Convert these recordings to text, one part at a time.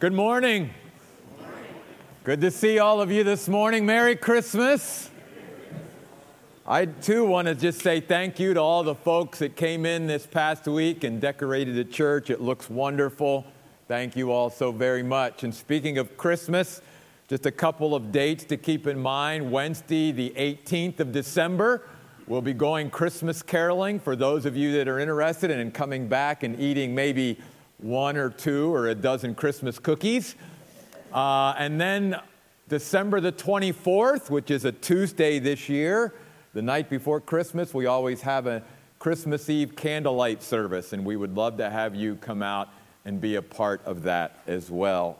Good morning. Good to see all of you this morning. Merry Christmas. I too want to just say thank you to all the folks that came in this past week and decorated the church. It looks wonderful. Thank you all so very much. And speaking of Christmas, just a couple of dates to keep in mind. Wednesday, the 18th of December, we'll be going Christmas caroling for those of you that are interested in coming back and eating maybe one or two or a dozen Christmas cookies. Uh, and then December the 24th, which is a Tuesday this year, the night before Christmas, we always have a Christmas Eve candlelight service, and we would love to have you come out and be a part of that as well.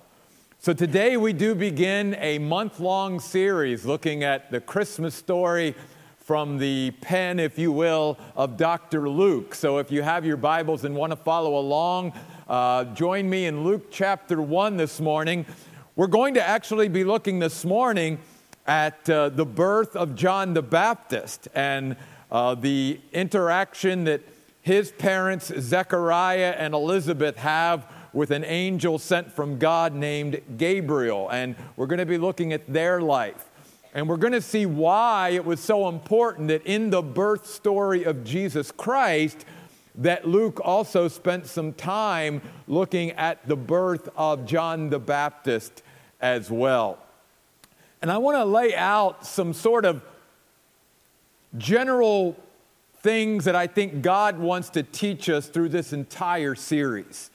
So today we do begin a month long series looking at the Christmas story from the pen, if you will, of Dr. Luke. So if you have your Bibles and want to follow along, uh, join me in Luke chapter 1 this morning. We're going to actually be looking this morning at uh, the birth of John the Baptist and uh, the interaction that his parents, Zechariah and Elizabeth, have with an angel sent from God named Gabriel. And we're going to be looking at their life. And we're going to see why it was so important that in the birth story of Jesus Christ, that Luke also spent some time looking at the birth of John the Baptist as well. And I want to lay out some sort of general things that I think God wants to teach us through this entire series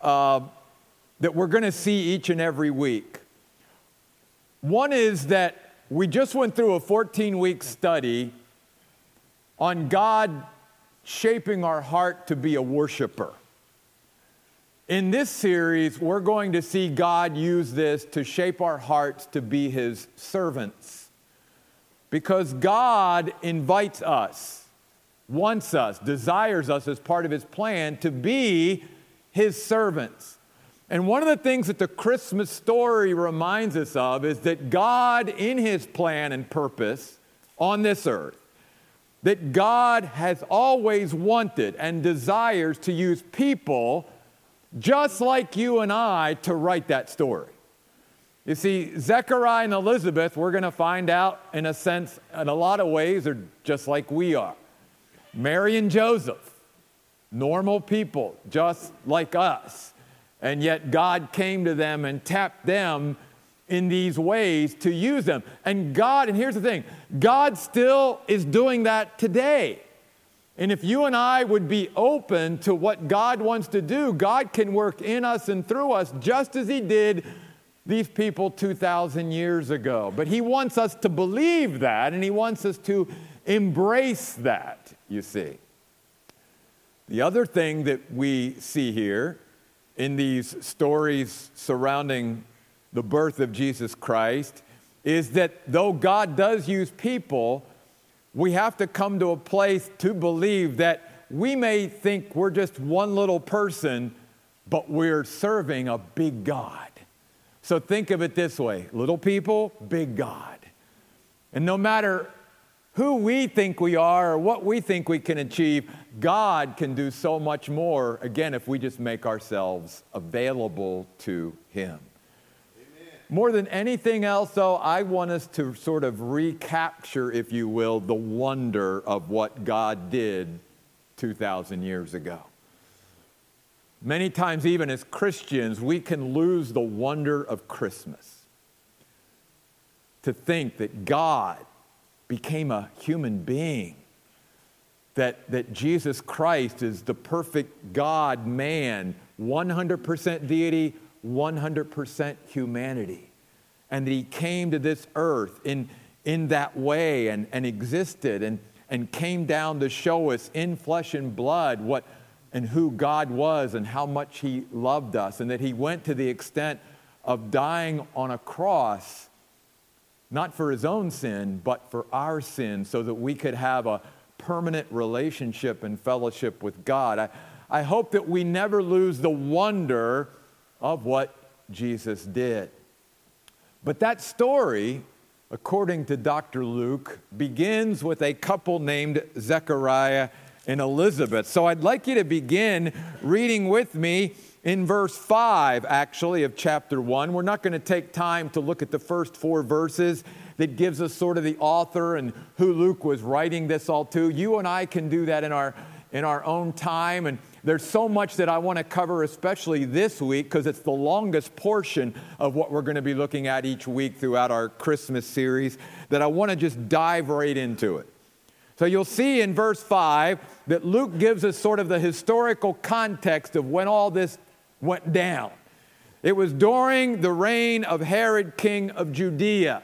uh, that we're going to see each and every week. One is that we just went through a 14 week study on God shaping our heart to be a worshiper. In this series, we're going to see God use this to shape our hearts to be His servants. Because God invites us, wants us, desires us as part of His plan to be His servants. And one of the things that the Christmas story reminds us of is that God, in His plan and purpose on this earth, that God has always wanted and desires to use people just like you and I to write that story. You see, Zechariah and Elizabeth, we're going to find out in a sense, in a lot of ways, are just like we are. Mary and Joseph, normal people, just like us. And yet God came to them and tapped them in these ways to use them. And God, and here's the thing God still is doing that today. And if you and I would be open to what God wants to do, God can work in us and through us just as He did these people 2,000 years ago. But He wants us to believe that and He wants us to embrace that, you see. The other thing that we see here in these stories surrounding the birth of Jesus Christ is that though God does use people, we have to come to a place to believe that we may think we're just one little person, but we're serving a big God. So think of it this way little people, big God. And no matter who we think we are or what we think we can achieve, God can do so much more, again, if we just make ourselves available to Him. More than anything else, though, I want us to sort of recapture, if you will, the wonder of what God did 2,000 years ago. Many times, even as Christians, we can lose the wonder of Christmas. To think that God became a human being, that, that Jesus Christ is the perfect God man, 100% deity, 100% humanity. And that he came to this earth in, in that way and, and existed and, and came down to show us in flesh and blood what and who God was and how much he loved us. And that he went to the extent of dying on a cross, not for his own sin, but for our sin, so that we could have a permanent relationship and fellowship with God. I, I hope that we never lose the wonder of what Jesus did. But that story, according to Dr. Luke, begins with a couple named Zechariah and Elizabeth. So I'd like you to begin reading with me in verse 5, actually, of chapter 1. We're not going to take time to look at the first four verses that gives us sort of the author and who Luke was writing this all to. You and I can do that in our, in our own time. And there's so much that I want to cover, especially this week, because it's the longest portion of what we're going to be looking at each week throughout our Christmas series, that I want to just dive right into it. So you'll see in verse 5 that Luke gives us sort of the historical context of when all this went down. It was during the reign of Herod, king of Judea.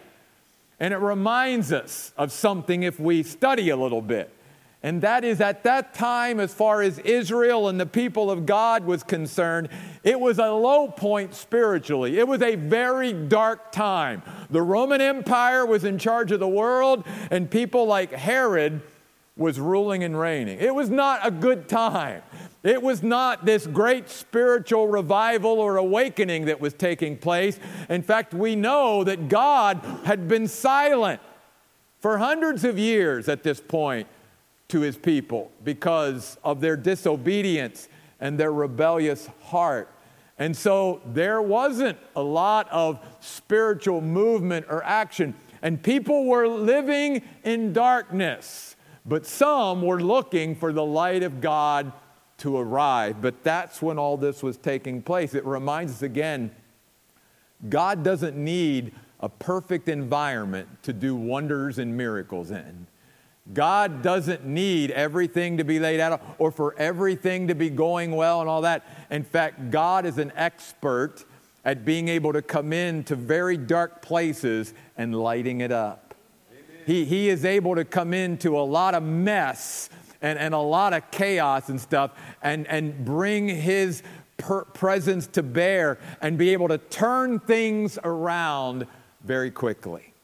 And it reminds us of something if we study a little bit. And that is at that time, as far as Israel and the people of God was concerned, it was a low point spiritually. It was a very dark time. The Roman Empire was in charge of the world, and people like Herod was ruling and reigning. It was not a good time. It was not this great spiritual revival or awakening that was taking place. In fact, we know that God had been silent for hundreds of years at this point to his people because of their disobedience and their rebellious heart. And so there wasn't a lot of spiritual movement or action, and people were living in darkness, but some were looking for the light of God to arrive. But that's when all this was taking place. It reminds us again God doesn't need a perfect environment to do wonders and miracles in. God doesn't need everything to be laid out or for everything to be going well and all that. In fact, God is an expert at being able to come into very dark places and lighting it up. He, he is able to come into a lot of mess and, and a lot of chaos and stuff and, and bring His per- presence to bear and be able to turn things around very quickly.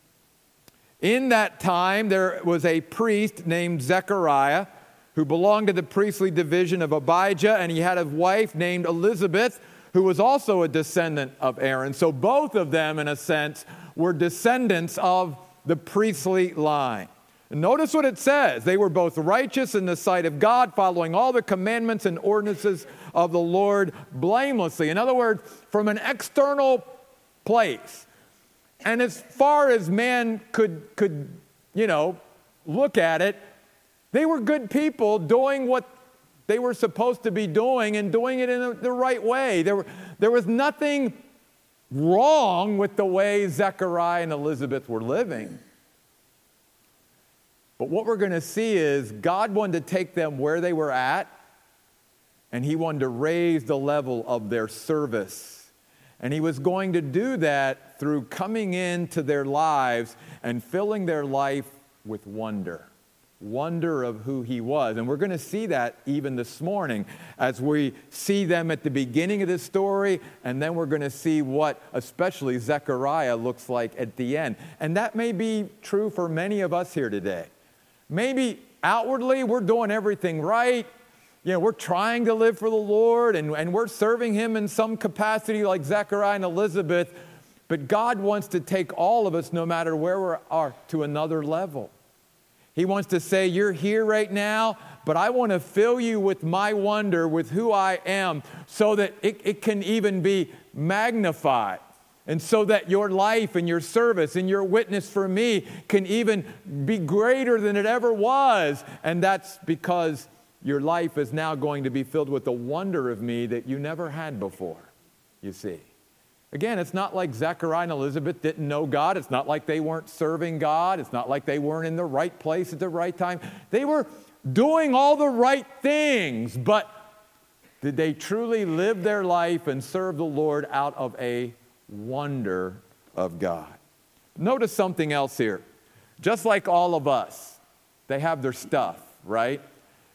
In that time, there was a priest named Zechariah who belonged to the priestly division of Abijah, and he had a wife named Elizabeth who was also a descendant of Aaron. So both of them, in a sense, were descendants of the priestly line. Notice what it says. They were both righteous in the sight of God, following all the commandments and ordinances of the Lord blamelessly. In other words, from an external place, and as far as man could, could, you know, look at it, they were good people doing what they were supposed to be doing and doing it in the right way. There, were, there was nothing wrong with the way Zechariah and Elizabeth were living. But what we're going to see is God wanted to take them where they were at, and He wanted to raise the level of their service and he was going to do that through coming into their lives and filling their life with wonder. Wonder of who he was. And we're going to see that even this morning as we see them at the beginning of the story, and then we're going to see what, especially Zechariah, looks like at the end. And that may be true for many of us here today. Maybe outwardly we're doing everything right, you know, we're trying to live for the Lord and, and we're serving Him in some capacity like Zechariah and Elizabeth, but God wants to take all of us, no matter where we are, to another level. He wants to say, You're here right now, but I want to fill you with my wonder, with who I am, so that it, it can even be magnified. And so that your life and your service and your witness for me can even be greater than it ever was. And that's because your life is now going to be filled with the wonder of me that you never had before, you see. Again, it's not like Zechariah and Elizabeth didn't know God. It's not like they weren't serving God. It's not like they weren't in the right place at the right time. They were doing all the right things, but did they truly live their life and serve the Lord out of a wonder of God? Notice something else here. Just like all of us, they have their stuff, right?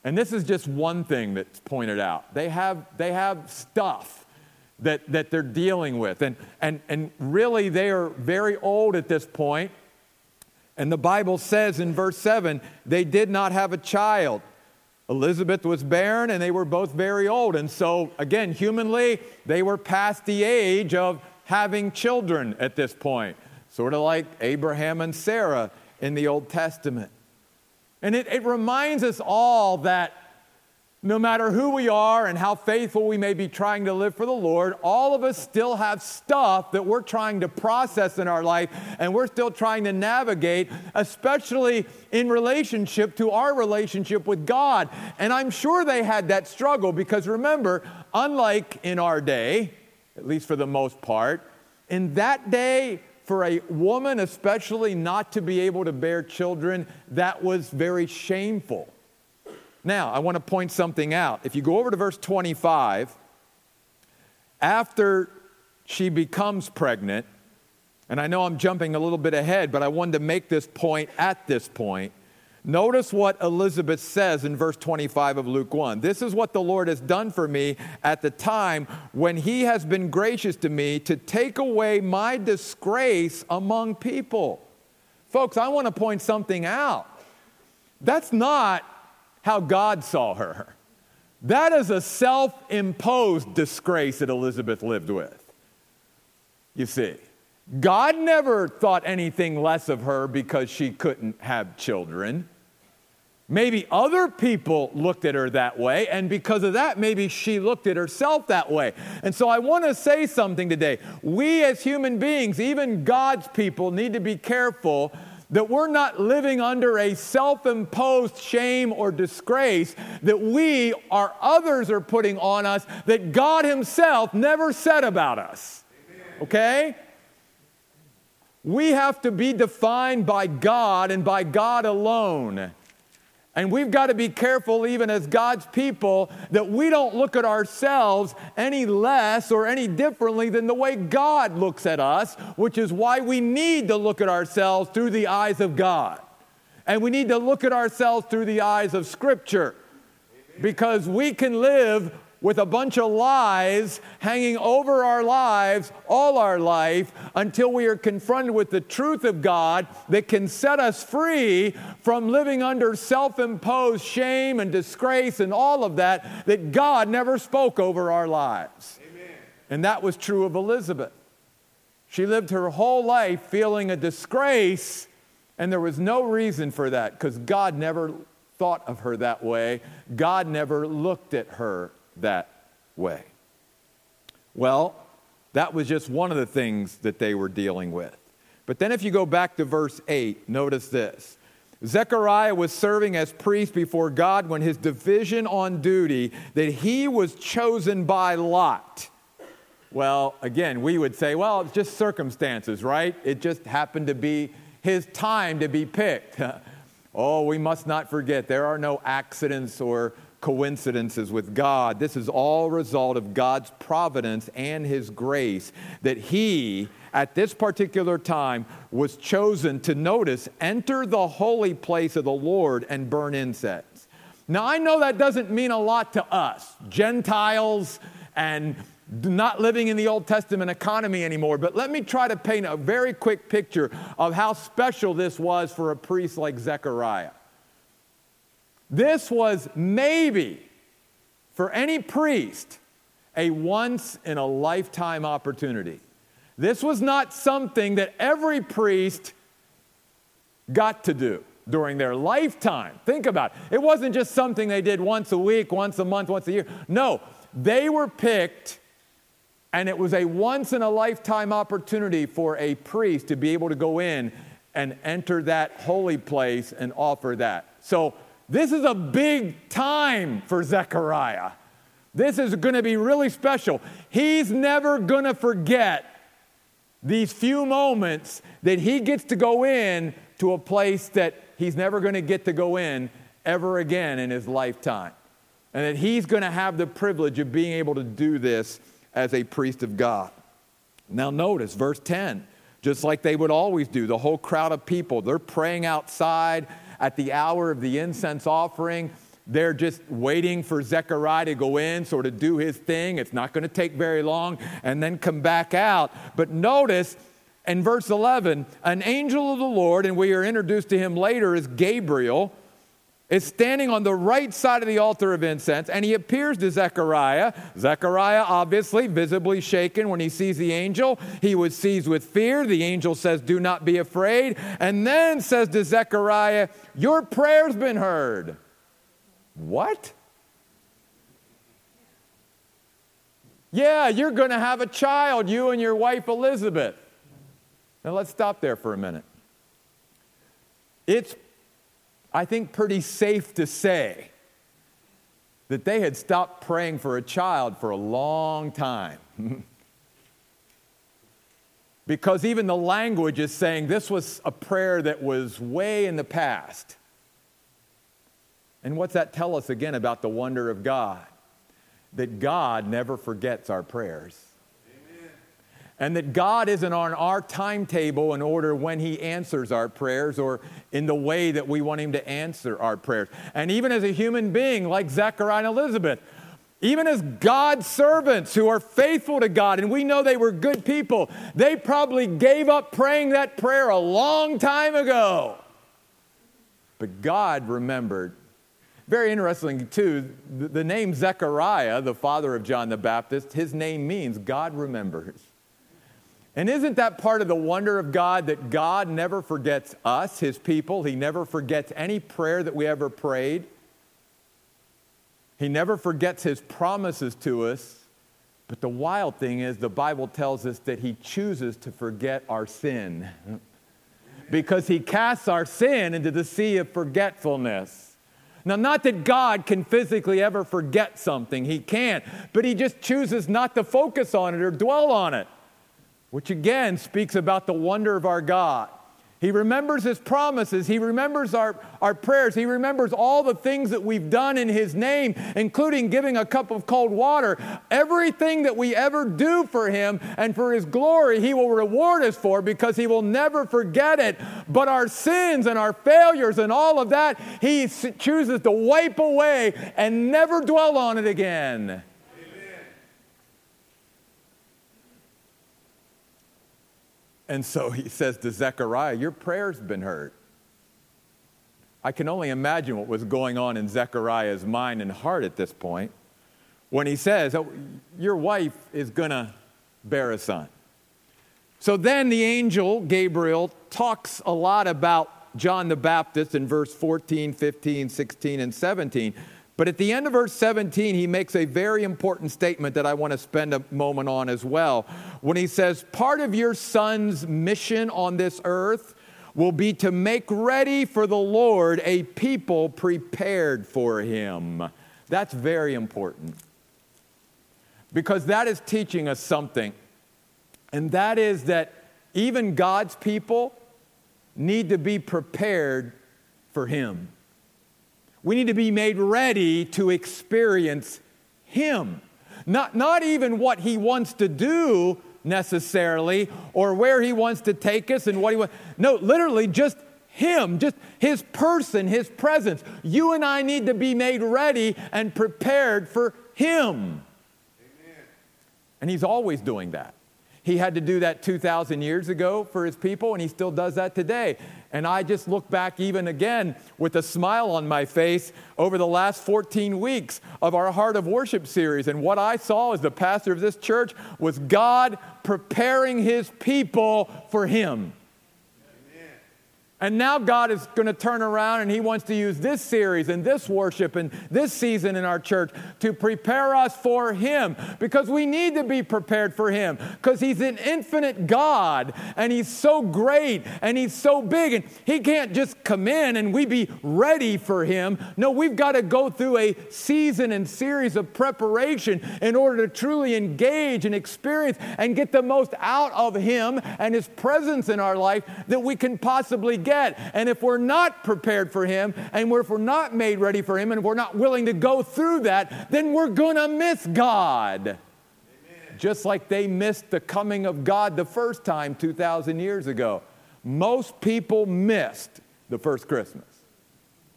And this is just one thing that's pointed out. They have, they have stuff that, that they're dealing with. And, and, and really, they are very old at this point. And the Bible says in verse 7 they did not have a child. Elizabeth was barren, and they were both very old. And so, again, humanly, they were past the age of having children at this point, sort of like Abraham and Sarah in the Old Testament. And it, it reminds us all that no matter who we are and how faithful we may be trying to live for the Lord, all of us still have stuff that we're trying to process in our life and we're still trying to navigate, especially in relationship to our relationship with God. And I'm sure they had that struggle because remember, unlike in our day, at least for the most part, in that day, for a woman especially not to be able to bear children, that was very shameful. Now, I want to point something out. If you go over to verse 25, after she becomes pregnant, and I know I'm jumping a little bit ahead, but I wanted to make this point at this point. Notice what Elizabeth says in verse 25 of Luke 1. This is what the Lord has done for me at the time when He has been gracious to me to take away my disgrace among people. Folks, I want to point something out. That's not how God saw her. That is a self imposed disgrace that Elizabeth lived with. You see, God never thought anything less of her because she couldn't have children. Maybe other people looked at her that way, and because of that, maybe she looked at herself that way. And so I want to say something today. We as human beings, even God's people, need to be careful that we're not living under a self imposed shame or disgrace that we or others are putting on us that God Himself never said about us. Okay? We have to be defined by God and by God alone. And we've got to be careful, even as God's people, that we don't look at ourselves any less or any differently than the way God looks at us, which is why we need to look at ourselves through the eyes of God. And we need to look at ourselves through the eyes of Scripture because we can live with a bunch of lies hanging over our lives all our life until we are confronted with the truth of God that can set us free from living under self imposed shame and disgrace and all of that that God never spoke over our lives. Amen. And that was true of Elizabeth. She lived her whole life feeling a disgrace, and there was no reason for that because God never thought of her that way. God never looked at her that way. Well, that was just one of the things that they were dealing with. But then if you go back to verse 8, notice this. Zechariah was serving as priest before God when his division on duty that he was chosen by lot. Well, again, we would say, well, it's just circumstances, right? It just happened to be his time to be picked. oh, we must not forget there are no accidents or coincidences with God. This is all result of God's providence and his grace that he at this particular time was chosen to notice enter the holy place of the Lord and burn incense. Now I know that doesn't mean a lot to us, Gentiles and not living in the Old Testament economy anymore, but let me try to paint a very quick picture of how special this was for a priest like Zechariah. This was maybe, for any priest, a once in a lifetime opportunity. This was not something that every priest got to do during their lifetime. Think about it. It wasn't just something they did once a week, once a month, once a year. No, they were picked, and it was a once in a lifetime opportunity for a priest to be able to go in and enter that holy place and offer that. So, this is a big time for Zechariah. This is going to be really special. He's never going to forget these few moments that he gets to go in to a place that he's never going to get to go in ever again in his lifetime. And that he's going to have the privilege of being able to do this as a priest of God. Now, notice verse 10, just like they would always do, the whole crowd of people, they're praying outside at the hour of the incense offering. They're just waiting for Zechariah to go in, sort of do his thing. It's not going to take very long, and then come back out. But notice in verse 11, an angel of the Lord, and we are introduced to him later as Gabriel, is standing on the right side of the altar of incense, and he appears to Zechariah. Zechariah, obviously, visibly shaken when he sees the angel. He was seized with fear. The angel says, Do not be afraid. And then says to Zechariah, Your prayer's been heard. What? Yeah, you're going to have a child, you and your wife Elizabeth. Now let's stop there for a minute. It's, I think, pretty safe to say that they had stopped praying for a child for a long time. because even the language is saying this was a prayer that was way in the past. And what's that tell us again about the wonder of God? That God never forgets our prayers. And that God isn't on our timetable in order when He answers our prayers or in the way that we want Him to answer our prayers. And even as a human being like Zechariah and Elizabeth, even as God's servants who are faithful to God, and we know they were good people, they probably gave up praying that prayer a long time ago. But God remembered very interesting, too, the name Zechariah, the father of John the Baptist, his name means God remembers. And isn't that part of the wonder of God that God never forgets us, his people? He never forgets any prayer that we ever prayed. He never forgets his promises to us. But the wild thing is, the Bible tells us that he chooses to forget our sin because he casts our sin into the sea of forgetfulness. Now, not that God can physically ever forget something, He can't, but He just chooses not to focus on it or dwell on it, which again speaks about the wonder of our God. He remembers his promises. He remembers our, our prayers. He remembers all the things that we've done in his name, including giving a cup of cold water. Everything that we ever do for him and for his glory, he will reward us for because he will never forget it. But our sins and our failures and all of that, he chooses to wipe away and never dwell on it again. And so he says to Zechariah, Your prayer's been heard. I can only imagine what was going on in Zechariah's mind and heart at this point when he says, oh, Your wife is going to bear a son. So then the angel, Gabriel, talks a lot about John the Baptist in verse 14, 15, 16, and 17. But at the end of verse 17, he makes a very important statement that I want to spend a moment on as well. When he says, Part of your son's mission on this earth will be to make ready for the Lord a people prepared for him. That's very important because that is teaching us something. And that is that even God's people need to be prepared for him. We need to be made ready to experience Him. Not, not even what He wants to do necessarily or where He wants to take us and what He wants. No, literally just Him, just His person, His presence. You and I need to be made ready and prepared for Him. Amen. And He's always doing that. He had to do that 2,000 years ago for his people, and he still does that today. And I just look back even again with a smile on my face over the last 14 weeks of our Heart of Worship series. And what I saw as the pastor of this church was God preparing his people for him. And now God is going to turn around and He wants to use this series and this worship and this season in our church to prepare us for Him because we need to be prepared for Him because He's an infinite God and He's so great and He's so big and He can't just come in and we be ready for Him. No, we've got to go through a season and series of preparation in order to truly engage and experience and get the most out of Him and His presence in our life that we can possibly get get. And if we're not prepared for Him, and if we're not made ready for Him, and we're not willing to go through that, then we're going to miss God. Amen. Just like they missed the coming of God the first time 2,000 years ago. Most people missed the first Christmas.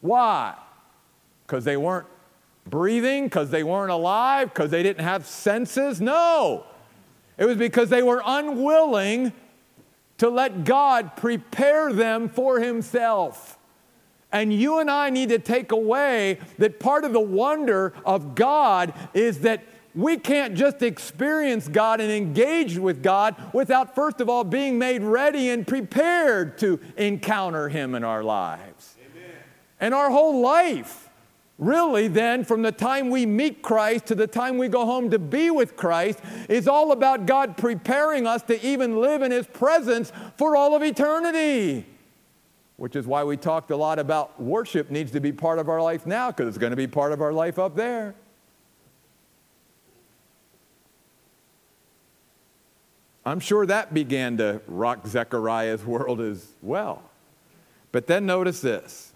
Why? Because they weren't breathing, because they weren't alive, because they didn't have senses? No. It was because they were unwilling to let God prepare them for Himself. And you and I need to take away that part of the wonder of God is that we can't just experience God and engage with God without, first of all, being made ready and prepared to encounter Him in our lives. Amen. And our whole life really then from the time we meet Christ to the time we go home to be with Christ is all about God preparing us to even live in His presence for all of eternity. Which is why we talked a lot about worship needs to be part of our life now because it's going to be part of our life up there. I'm sure that began to rock Zechariah's world as well. But then notice this.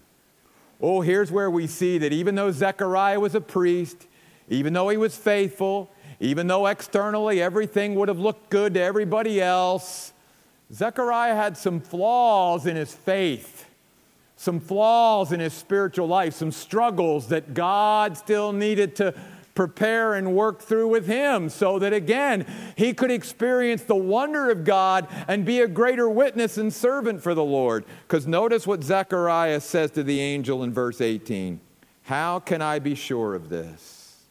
Oh, here's where we see that even though Zechariah was a priest, even though he was faithful, even though externally everything would have looked good to everybody else, Zechariah had some flaws in his faith, some flaws in his spiritual life, some struggles that God still needed to prepare and work through with him so that again he could experience the wonder of God and be a greater witness and servant for the Lord. Because notice what Zechariah says to the angel in verse 18 How can I be sure of this?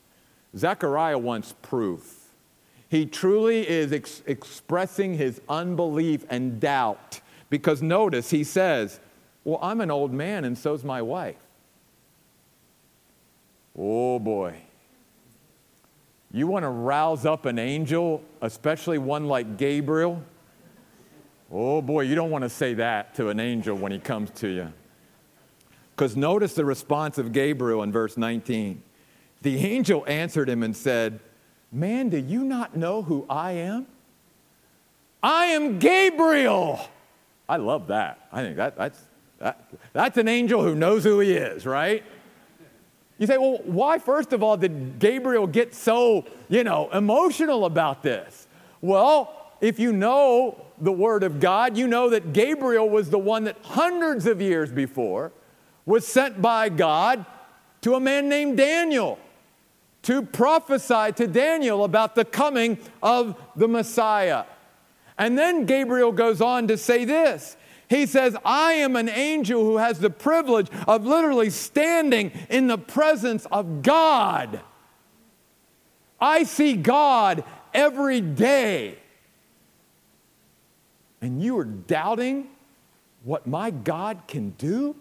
Zechariah wants proof. He truly is ex- expressing his unbelief and doubt because notice he says, Well, I'm an old man and so's my wife. Oh boy. You want to rouse up an angel, especially one like Gabriel? Oh boy, you don't want to say that to an angel when he comes to you. Because notice the response of Gabriel in verse 19. The angel answered him and said, Man, do you not know who I am? I am Gabriel. I love that. I think that, that's, that, that's an angel who knows who he is, right? You say, well, why, first of all, did Gabriel get so, you know, emotional about this? Well, if you know the Word of God, you know that Gabriel was the one that hundreds of years before was sent by God to a man named Daniel to prophesy to Daniel about the coming of the Messiah. And then Gabriel goes on to say this he says, I am an angel who has the privilege of literally standing in the presence of God. I see God every day. And you are doubting what my God can do?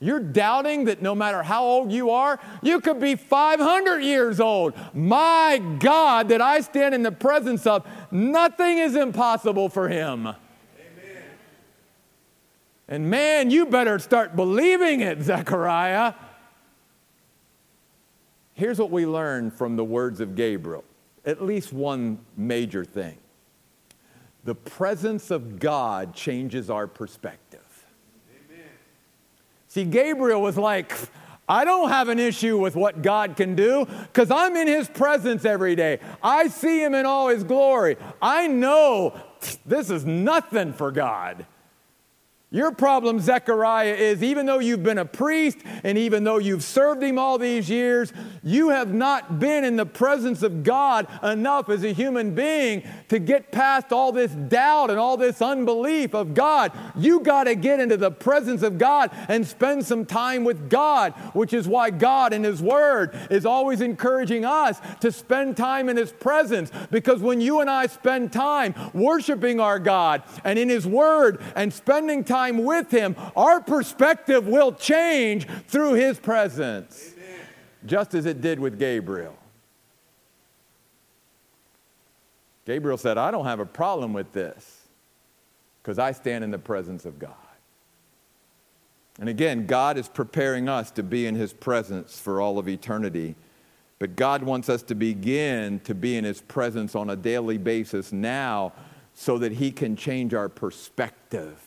You're doubting that no matter how old you are, you could be 500 years old. My God, that I stand in the presence of, nothing is impossible for him. And man, you better start believing it, Zechariah. Here's what we learn from the words of Gabriel at least one major thing the presence of God changes our perspective. Amen. See, Gabriel was like, I don't have an issue with what God can do because I'm in His presence every day. I see Him in all His glory. I know this is nothing for God. Your problem, Zechariah, is even though you've been a priest and even though you've served him all these years, you have not been in the presence of God enough as a human being to get past all this doubt and all this unbelief of God. You got to get into the presence of God and spend some time with God, which is why God in His Word is always encouraging us to spend time in His presence. Because when you and I spend time worshiping our God and in His Word and spending time time with Him, our perspective will change through His presence, Amen. just as it did with Gabriel. Gabriel said, I don't have a problem with this because I stand in the presence of God. And again, God is preparing us to be in His presence for all of eternity. But God wants us to begin to be in His presence on a daily basis now so that He can change our perspective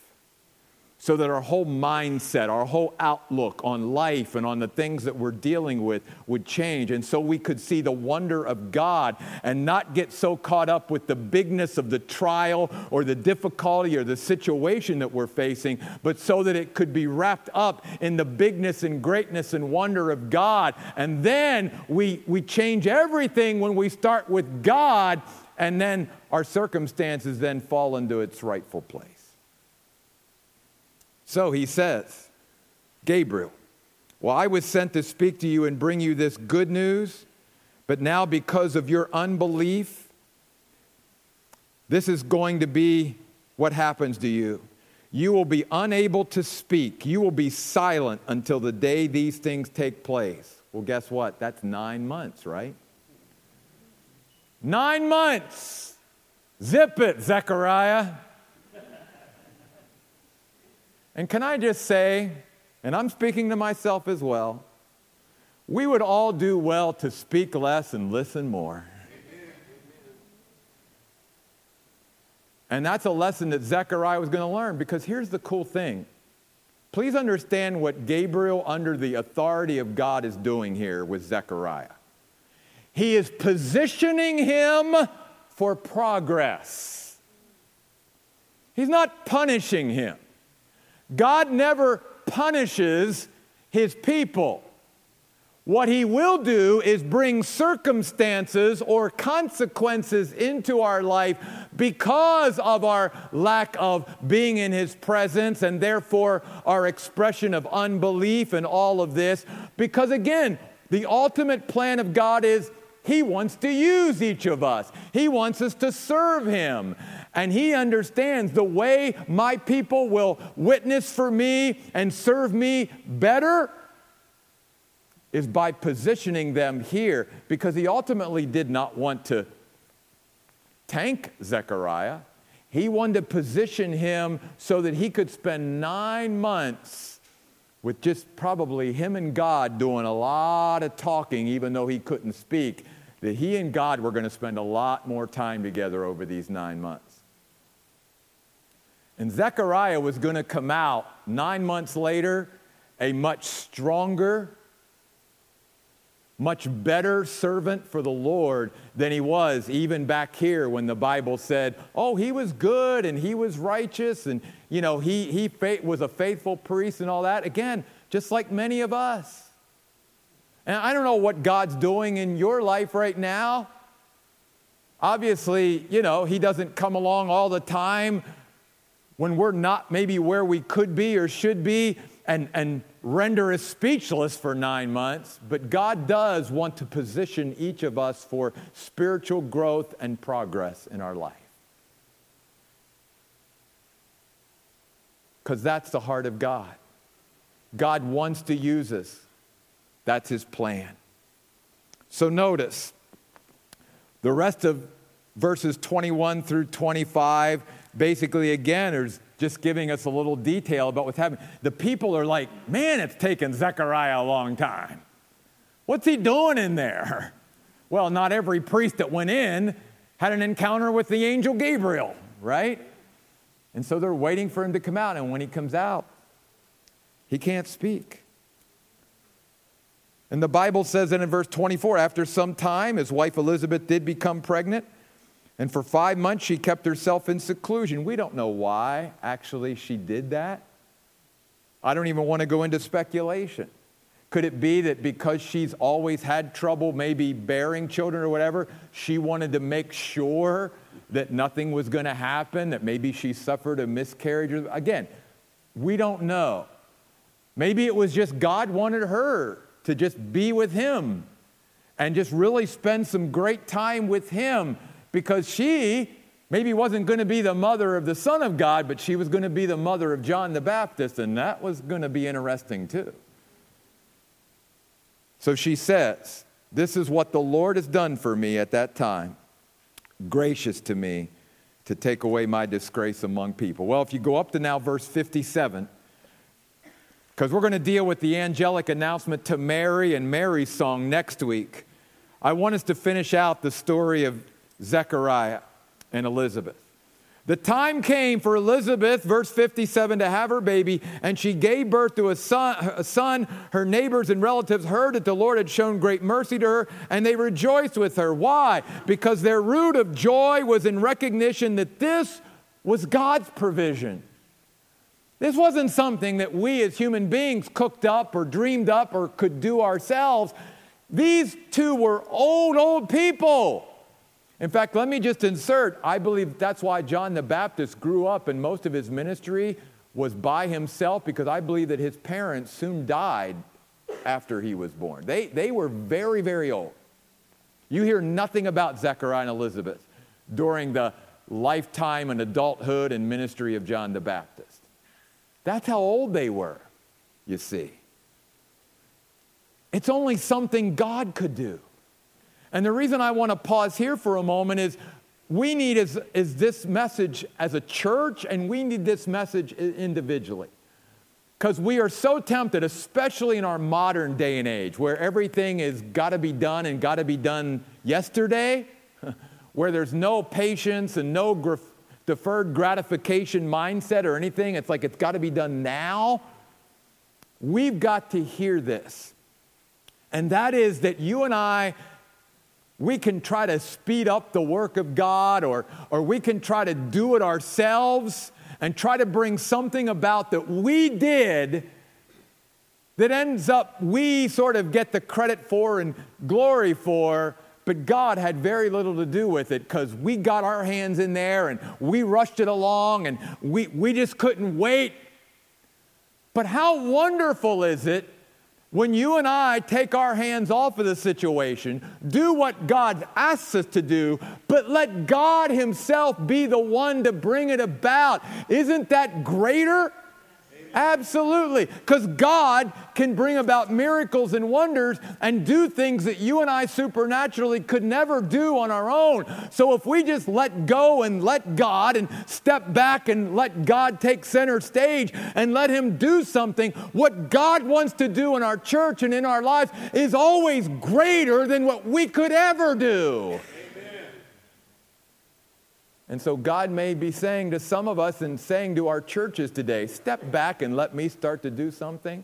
so that our whole mindset, our whole outlook on life and on the things that we're dealing with would change. And so we could see the wonder of God and not get so caught up with the bigness of the trial or the difficulty or the situation that we're facing, but so that it could be wrapped up in the bigness and greatness and wonder of God. And then we, we change everything when we start with God, and then our circumstances then fall into its rightful place. So he says, Gabriel, well, I was sent to speak to you and bring you this good news, but now because of your unbelief, this is going to be what happens to you. You will be unable to speak. You will be silent until the day these things take place. Well, guess what? That's nine months, right? Nine months. Zip it, Zechariah. And can I just say, and I'm speaking to myself as well, we would all do well to speak less and listen more. And that's a lesson that Zechariah was going to learn because here's the cool thing. Please understand what Gabriel, under the authority of God, is doing here with Zechariah. He is positioning him for progress. He's not punishing him. God never punishes his people. What he will do is bring circumstances or consequences into our life because of our lack of being in his presence and therefore our expression of unbelief and all of this. Because again, the ultimate plan of God is he wants to use each of us. He wants us to serve Him. And He understands the way my people will witness for me and serve me better is by positioning them here because he ultimately did not want to tank Zechariah. He wanted to position him so that he could spend nine months with just probably him and God doing a lot of talking, even though he couldn't speak. That he and God were going to spend a lot more time together over these nine months. And Zechariah was going to come out nine months later a much stronger, much better servant for the Lord than he was even back here when the Bible said, oh, he was good and he was righteous and, you know, he, he was a faithful priest and all that. Again, just like many of us. And I don't know what God's doing in your life right now. Obviously, you know, he doesn't come along all the time when we're not maybe where we could be or should be and, and render us speechless for nine months, but God does want to position each of us for spiritual growth and progress in our life. Because that's the heart of God. God wants to use us, that's His plan. So notice the rest of verses 21 through 25 basically, again, is just giving us a little detail about what's happening. The people are like, man, it's taken Zechariah a long time. What's he doing in there? Well, not every priest that went in had an encounter with the angel Gabriel, right? And so they're waiting for him to come out. And when he comes out, he can't speak. And the Bible says that in verse 24, after some time, his wife Elizabeth did become pregnant. And for five months, she kept herself in seclusion. We don't know why, actually, she did that. I don't even want to go into speculation. Could it be that because she's always had trouble maybe bearing children or whatever, she wanted to make sure that nothing was going to happen, that maybe she suffered a miscarriage? Again, we don't know. Maybe it was just God wanted her to just be with Him and just really spend some great time with Him because she maybe wasn't going to be the mother of the Son of God, but she was going to be the mother of John the Baptist, and that was going to be interesting too. So she says, This is what the Lord has done for me at that time, gracious to me to take away my disgrace among people. Well, if you go up to now verse 57, because we're going to deal with the angelic announcement to Mary and Mary's song next week. I want us to finish out the story of Zechariah and Elizabeth. The time came for Elizabeth, verse 57, to have her baby, and she gave birth to a son, a son. Her neighbors and relatives heard that the Lord had shown great mercy to her, and they rejoiced with her. Why? Because their root of joy was in recognition that this was God's provision. This wasn't something that we as human beings cooked up or dreamed up or could do ourselves. These two were old, old people. In fact, let me just insert I believe that's why John the Baptist grew up and most of his ministry was by himself because I believe that his parents soon died after he was born. They, they were very, very old. You hear nothing about Zechariah and Elizabeth during the lifetime and adulthood and ministry of John the Baptist. That's how old they were, you see. It's only something God could do. And the reason I want to pause here for a moment is we need is, is this message as a church, and we need this message individually. Because we are so tempted, especially in our modern day and age, where everything is got to be done and got to be done yesterday, where there's no patience and no deferred gratification mindset or anything. It's like it's got to be done now. We've got to hear this. And that is that you and I, we can try to speed up the work of God or, or we can try to do it ourselves and try to bring something about that we did that ends up we sort of get the credit for and glory for, but God had very little to do with it because we got our hands in there and we rushed it along and we, we just couldn't wait. But how wonderful is it when you and I take our hands off of the situation, do what God asks us to do, but let God Himself be the one to bring it about, isn't that greater? Absolutely. Because God can bring about miracles and wonders and do things that you and I supernaturally could never do on our own. So if we just let go and let God and step back and let God take center stage and let Him do something, what God wants to do in our church and in our lives is always greater than what we could ever do. And so God may be saying to some of us and saying to our churches today, step back and let me start to do something.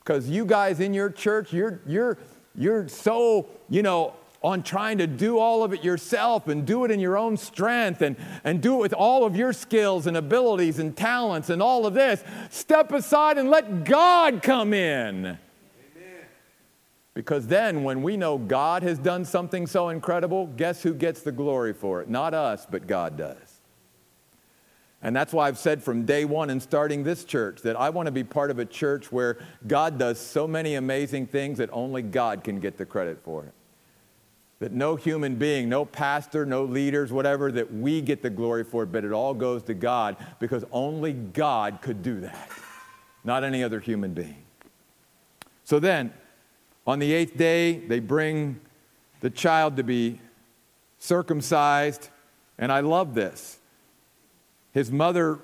Because you guys in your church, you're, you're, you're so, you know, on trying to do all of it yourself and do it in your own strength and, and do it with all of your skills and abilities and talents and all of this. Step aside and let God come in. Because then, when we know God has done something so incredible, guess who gets the glory for it? Not us, but God does. And that's why I've said from day one in starting this church that I want to be part of a church where God does so many amazing things that only God can get the credit for it. That no human being, no pastor, no leaders, whatever, that we get the glory for it, but it all goes to God because only God could do that, not any other human being. So then, on the eighth day, they bring the child to be circumcised. And I love this. His mother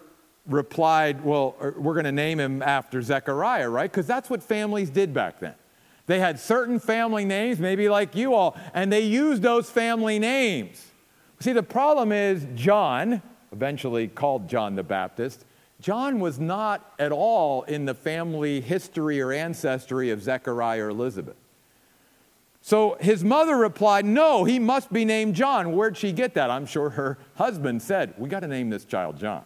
replied, Well, er, we're going to name him after Zechariah, right? Because that's what families did back then. They had certain family names, maybe like you all, and they used those family names. See, the problem is John, eventually called John the Baptist, John was not at all in the family history or ancestry of Zechariah or Elizabeth. So his mother replied, No, he must be named John. Where'd she get that? I'm sure her husband said, We got to name this child John.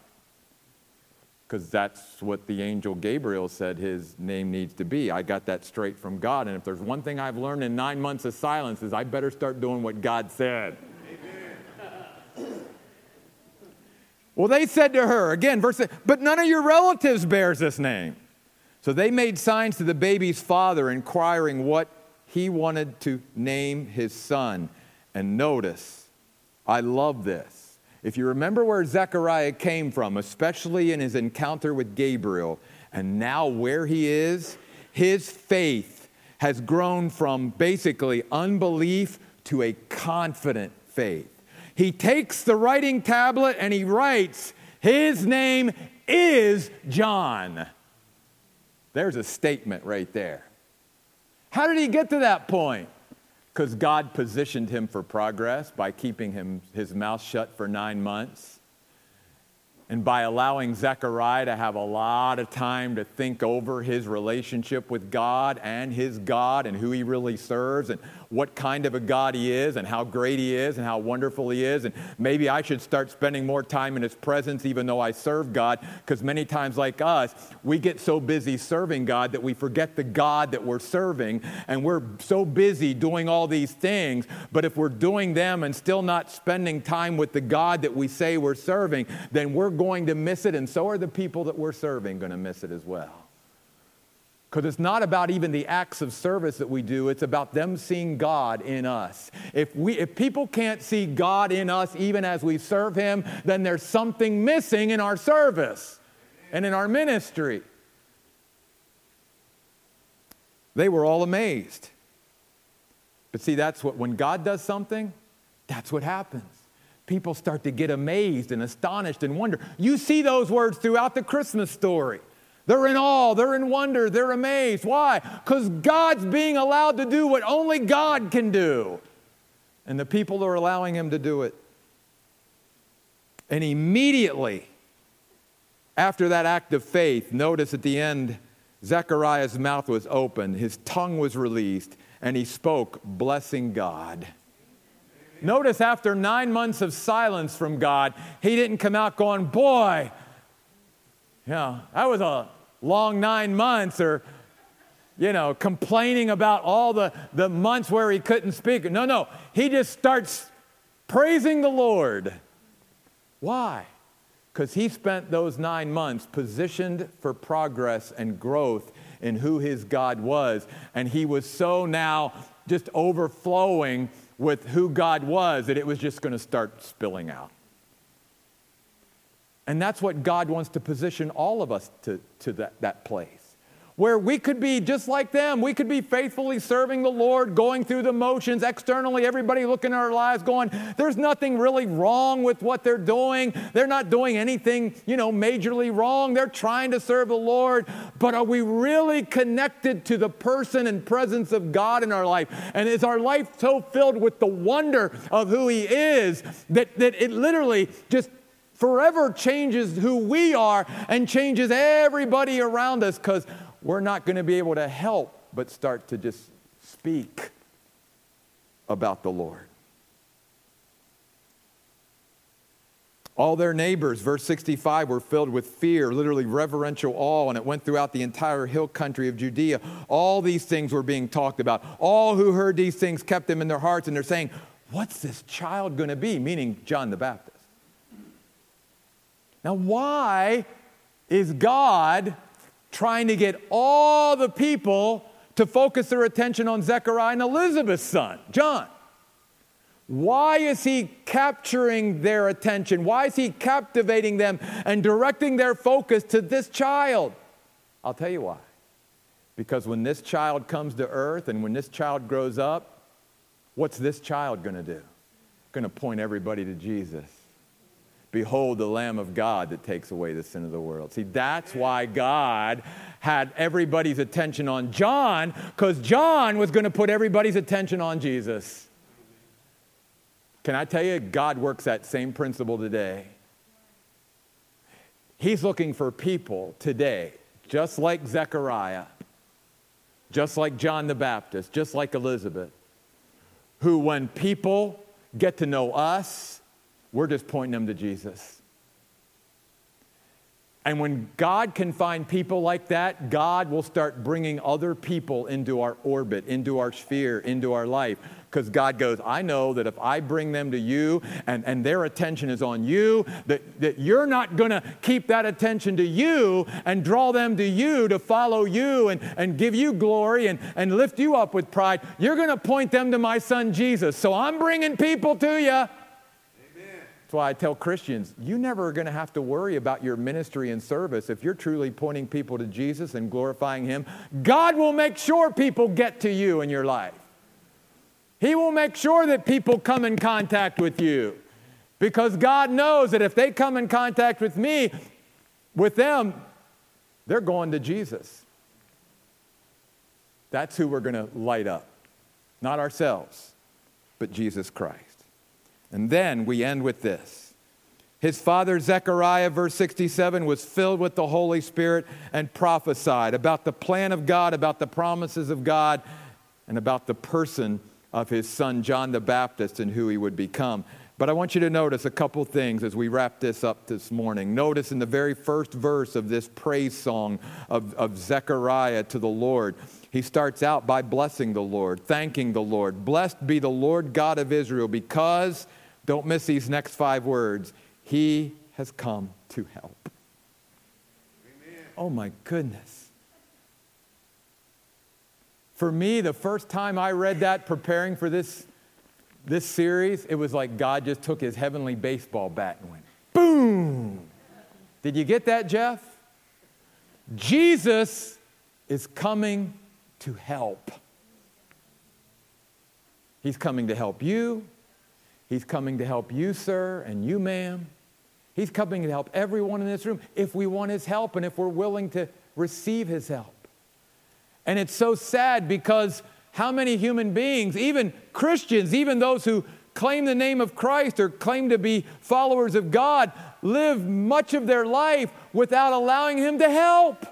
Because that's what the angel Gabriel said his name needs to be. I got that straight from God. And if there's one thing I've learned in nine months of silence, is I better start doing what God said. Well, they said to her, again, verse, but none of your relatives bears this name. So they made signs to the baby's father, inquiring what he wanted to name his son. And notice, I love this. If you remember where Zechariah came from, especially in his encounter with Gabriel, and now where he is, his faith has grown from basically unbelief to a confident faith. He takes the writing tablet and he writes, His name is John. There's a statement right there. How did he get to that point? Because God positioned him for progress by keeping him, his mouth shut for nine months and by allowing Zechariah to have a lot of time to think over his relationship with God and his God and who he really serves and what kind of a God he is and how great he is and how wonderful he is. And maybe I should start spending more time in his presence even though I serve God, because many times, like us, we get so busy serving God that we forget the God that we're serving and we're so busy doing all these things. But if we're doing them and still not spending time with the God that we say we're serving, then we're going to miss it, and so are the people that we're serving going to miss it as well. Because it's not about even the acts of service that we do, it's about them seeing God in us. If, we, if people can't see God in us even as we serve Him, then there's something missing in our service. and in our ministry. They were all amazed. But see, that's what, when God does something, that's what happens. People start to get amazed and astonished and wonder. You see those words throughout the Christmas story. They're in awe, they're in wonder, they're amazed. Why? Because God's being allowed to do what only God can do. And the people are allowing Him to do it. And immediately after that act of faith, notice at the end, Zechariah's mouth was opened, his tongue was released, and he spoke, blessing God. Notice after nine months of silence from God, he didn't come out going, Boy, yeah, that was a long nine months, or, you know, complaining about all the, the months where he couldn't speak. No, no, he just starts praising the Lord. Why? Because he spent those nine months positioned for progress and growth in who his God was. And he was so now just overflowing with who God was that it was just going to start spilling out. And that's what God wants to position all of us to, to that, that place where we could be just like them. We could be faithfully serving the Lord, going through the motions, externally, everybody looking at our lives going, there's nothing really wrong with what they're doing. They're not doing anything, you know, majorly wrong. They're trying to serve the Lord. But are we really connected to the person and presence of God in our life? And is our life so filled with the wonder of who He is that, that it literally just forever changes who we are and changes everybody around us because we're not going to be able to help but start to just speak about the Lord. All their neighbors, verse 65, were filled with fear, literally reverential awe, and it went throughout the entire hill country of Judea. All these things were being talked about. All who heard these things kept them in their hearts, and they're saying, What's this child going to be? Meaning John the Baptist. Now, why is God trying to get all the people to focus their attention on Zechariah and Elizabeth's son, John. Why is he capturing their attention? Why is he captivating them and directing their focus to this child? I'll tell you why. Because when this child comes to earth and when this child grows up, what's this child going to do? Going to point everybody to Jesus. Behold the Lamb of God that takes away the sin of the world. See, that's why God had everybody's attention on John, because John was going to put everybody's attention on Jesus. Can I tell you, God works that same principle today. He's looking for people today, just like Zechariah, just like John the Baptist, just like Elizabeth, who, when people get to know us, we're just pointing them to Jesus. And when God can find people like that, God will start bringing other people into our orbit, into our sphere, into our life. Because God goes, I know that if I bring them to you and, and their attention is on you, that, that you're not going to keep that attention to you and draw them to you to follow you and, and give you glory and, and lift you up with pride. You're going to point them to my son Jesus. So I'm bringing people to you. That's why I tell Christians, you never are going to have to worry about your ministry and service. If you're truly pointing people to Jesus and glorifying Him, God will make sure people get to you in your life. He will make sure that people come in contact with you because God knows that if they come in contact with me, with them, they're going to Jesus. That's who we're going to light up. Not ourselves, but Jesus Christ. And then we end with this. His father Zechariah, verse 67, was filled with the Holy Spirit and prophesied about the plan of God, about the promises of God, and about the person of his son John the Baptist and who he would become. But I want you to notice a couple things as we wrap this up this morning. Notice in the very first verse of this praise song of, of Zechariah to the Lord, he starts out by blessing the Lord, thanking the Lord. Blessed be the Lord God of Israel because don't miss these next five words. He has come to help. Amen. Oh my goodness. For me, the first time I read that preparing for this, this series, it was like God just took his heavenly baseball bat and went boom. Did you get that, Jeff? Jesus is coming to help. He's coming to help you. He's coming to help you, sir, and you, ma'am. He's coming to help everyone in this room if we want His help and if we're willing to receive His help. And it's so sad because how many human beings, even Christians, even those who claim the name of Christ or claim to be followers of God, live much of their life without allowing Him to help.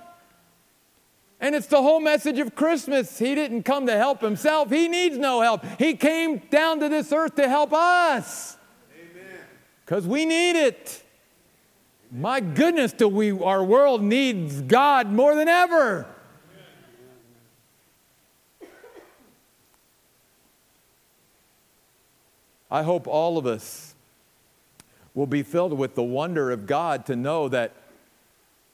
And it's the whole message of Christmas. He didn't come to help himself, he needs no help. He came down to this earth to help us because we need it. My goodness, do we, our world needs God more than ever. I hope all of us will be filled with the wonder of God to know that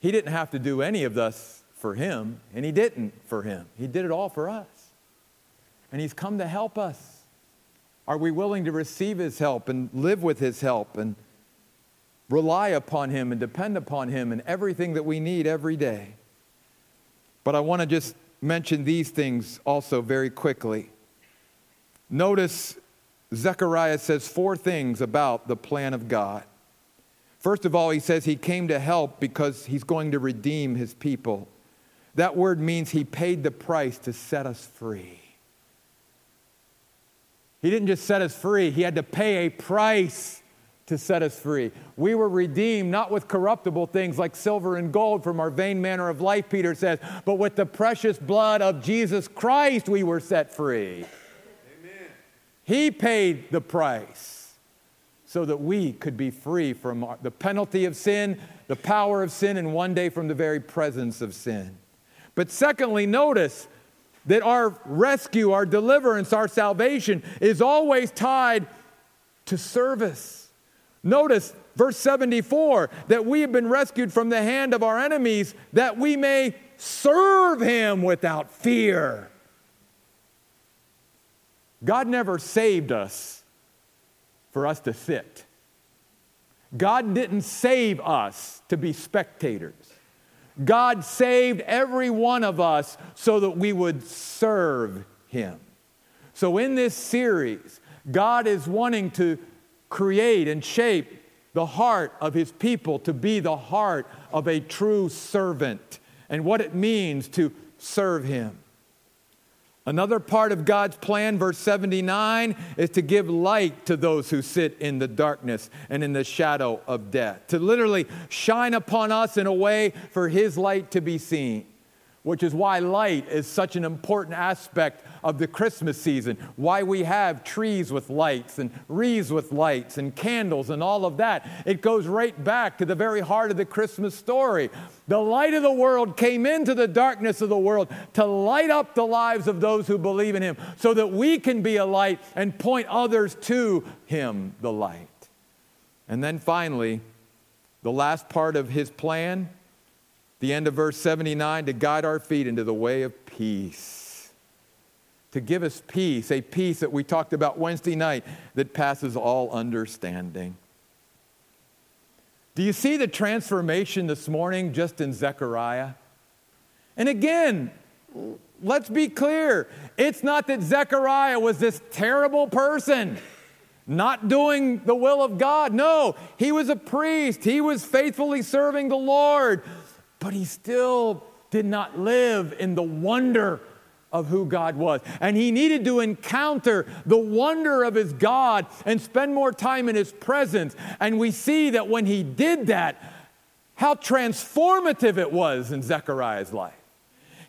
He didn't have to do any of this for Him, and He didn't for Him. He did it all for us. And He's come to help us. Are we willing to receive His help and live with His help and rely upon Him and depend upon Him in everything that we need every day? But I want to just mention these things also very quickly. Notice Zechariah says four things about the plan of God. First of all, he says he came to help because he's going to redeem his people. That word means he paid the price to set us free. He didn't just set us free, he had to pay a price to set us free. We were redeemed not with corruptible things like silver and gold from our vain manner of life, Peter says, but with the precious blood of Jesus Christ we were set free. Amen. He paid the price so that we could be free from the penalty of sin, the power of sin, and one day from the very presence of sin. But secondly, notice that our rescue, our deliverance, our salvation is always tied to service. Notice verse 74 that we have been rescued from the hand of our enemies that we may serve him without fear. God never saved us for us to sit. God didn't save us to be spectators. God saved every one of us so that we would serve Him. So, in this series, God is wanting to create and shape the heart of His people to be the heart of a true servant and what it means to serve Him. Another part of God's plan, verse 79, is to give light to those who sit in the darkness and in the shadow of death, to literally shine upon us in a way for His light to be seen which is why light is such an important aspect of the Christmas season. Why we have trees with lights and wreaths with lights and candles and all of that. It goes right back to the very heart of the Christmas story. The light of the world came into the darkness of the world to light up the lives of those who believe in Him so that we can be a light and point others to Him, the light. And then finally, the last part of His plan the end of verse 79 to guide our feet into the way of peace. To give us peace, a peace that we talked about Wednesday night that passes all understanding. Do you see the transformation this morning just in Zechariah? And again, let's be clear. It's not that Zechariah was this terrible person not doing the will of God. No, he was a priest. He was faithfully serving the Lord but he still did not live in the wonder of who God was. And he needed to encounter the wonder of his God and spend more time in his presence. And we see that when he did that, how transformative it was in Zechariah's life.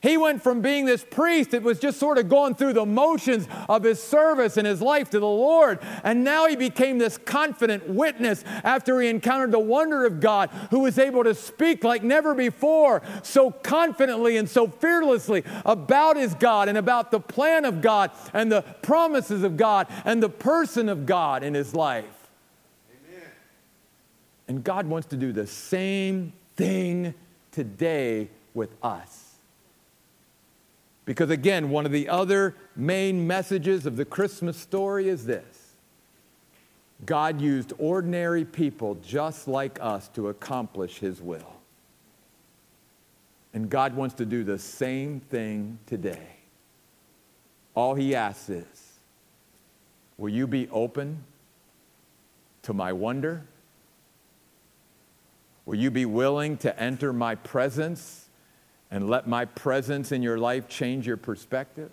He went from being this priest that was just sort of going through the motions of his service and his life to the Lord. And now he became this confident witness after he encountered the wonder of God, who was able to speak like never before, so confidently and so fearlessly about his God and about the plan of God and the promises of God and the person of God in his life. Amen. And God wants to do the same thing today with us. Because again, one of the other main messages of the Christmas story is this God used ordinary people just like us to accomplish his will. And God wants to do the same thing today. All He asks is, will you be open to my wonder? Will you be willing to enter my presence and let my presence in your life change your perspective?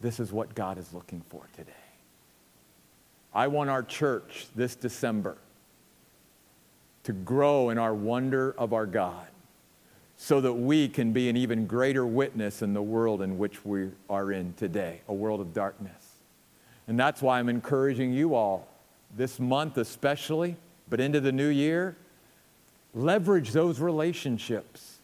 This is what God is looking for today. I want our church this December to grow in our wonder of our God so that we can be an even greater witness in the world in which we are in today, a world of darkness. And that's why I'm encouraging you all this month, especially, but into the new year, leverage those relationships.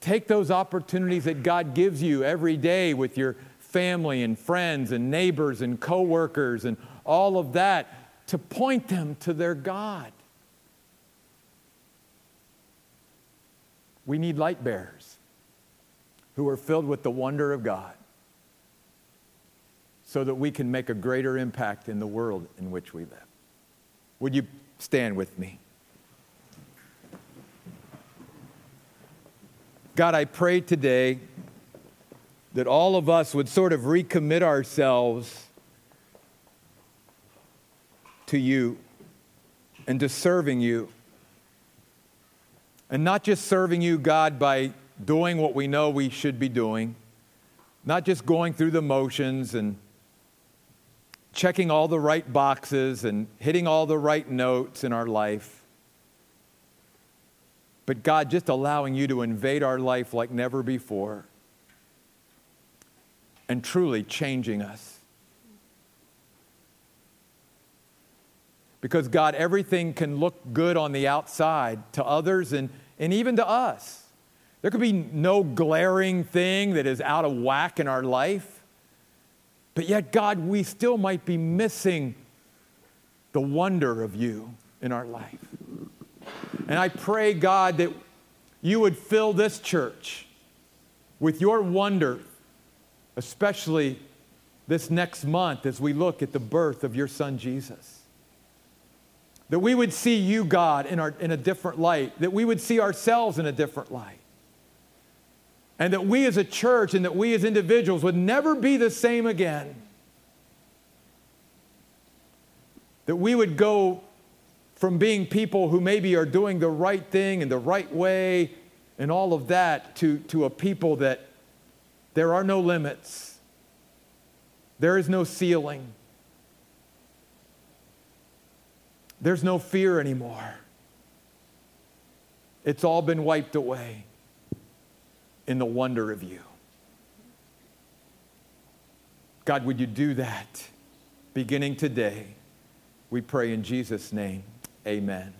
Take those opportunities that God gives you every day with your family and friends and neighbors and coworkers and all of that to point them to their God. We need light bearers who are filled with the wonder of God so that we can make a greater impact in the world in which we live. Would you stand with me? God, I pray today that all of us would sort of recommit ourselves to you and to serving you. And not just serving you, God, by doing what we know we should be doing, not just going through the motions and checking all the right boxes and hitting all the right notes in our life, but God, just allowing you to invade our life like never before and truly changing us. Because, God, everything can look good on the outside to others and, and even to us. There could be no glaring thing that is out of whack in our life. But yet, God, we still might be missing the wonder of you in our life. And I pray, God, that you would fill this church with your wonder, especially this next month as we look at the birth of your son Jesus. That we would see you, God, in, our, in a different light, that we would see ourselves in a different light. And that we as a church and that we as individuals would never be the same again. That we would go from being people who maybe are doing the right thing in the right way and all of that to, to a people that there are no limits, there is no ceiling. There's no fear anymore. It's all been wiped away in the wonder of you. God, would you do that beginning today? We pray in Jesus' name. Amen.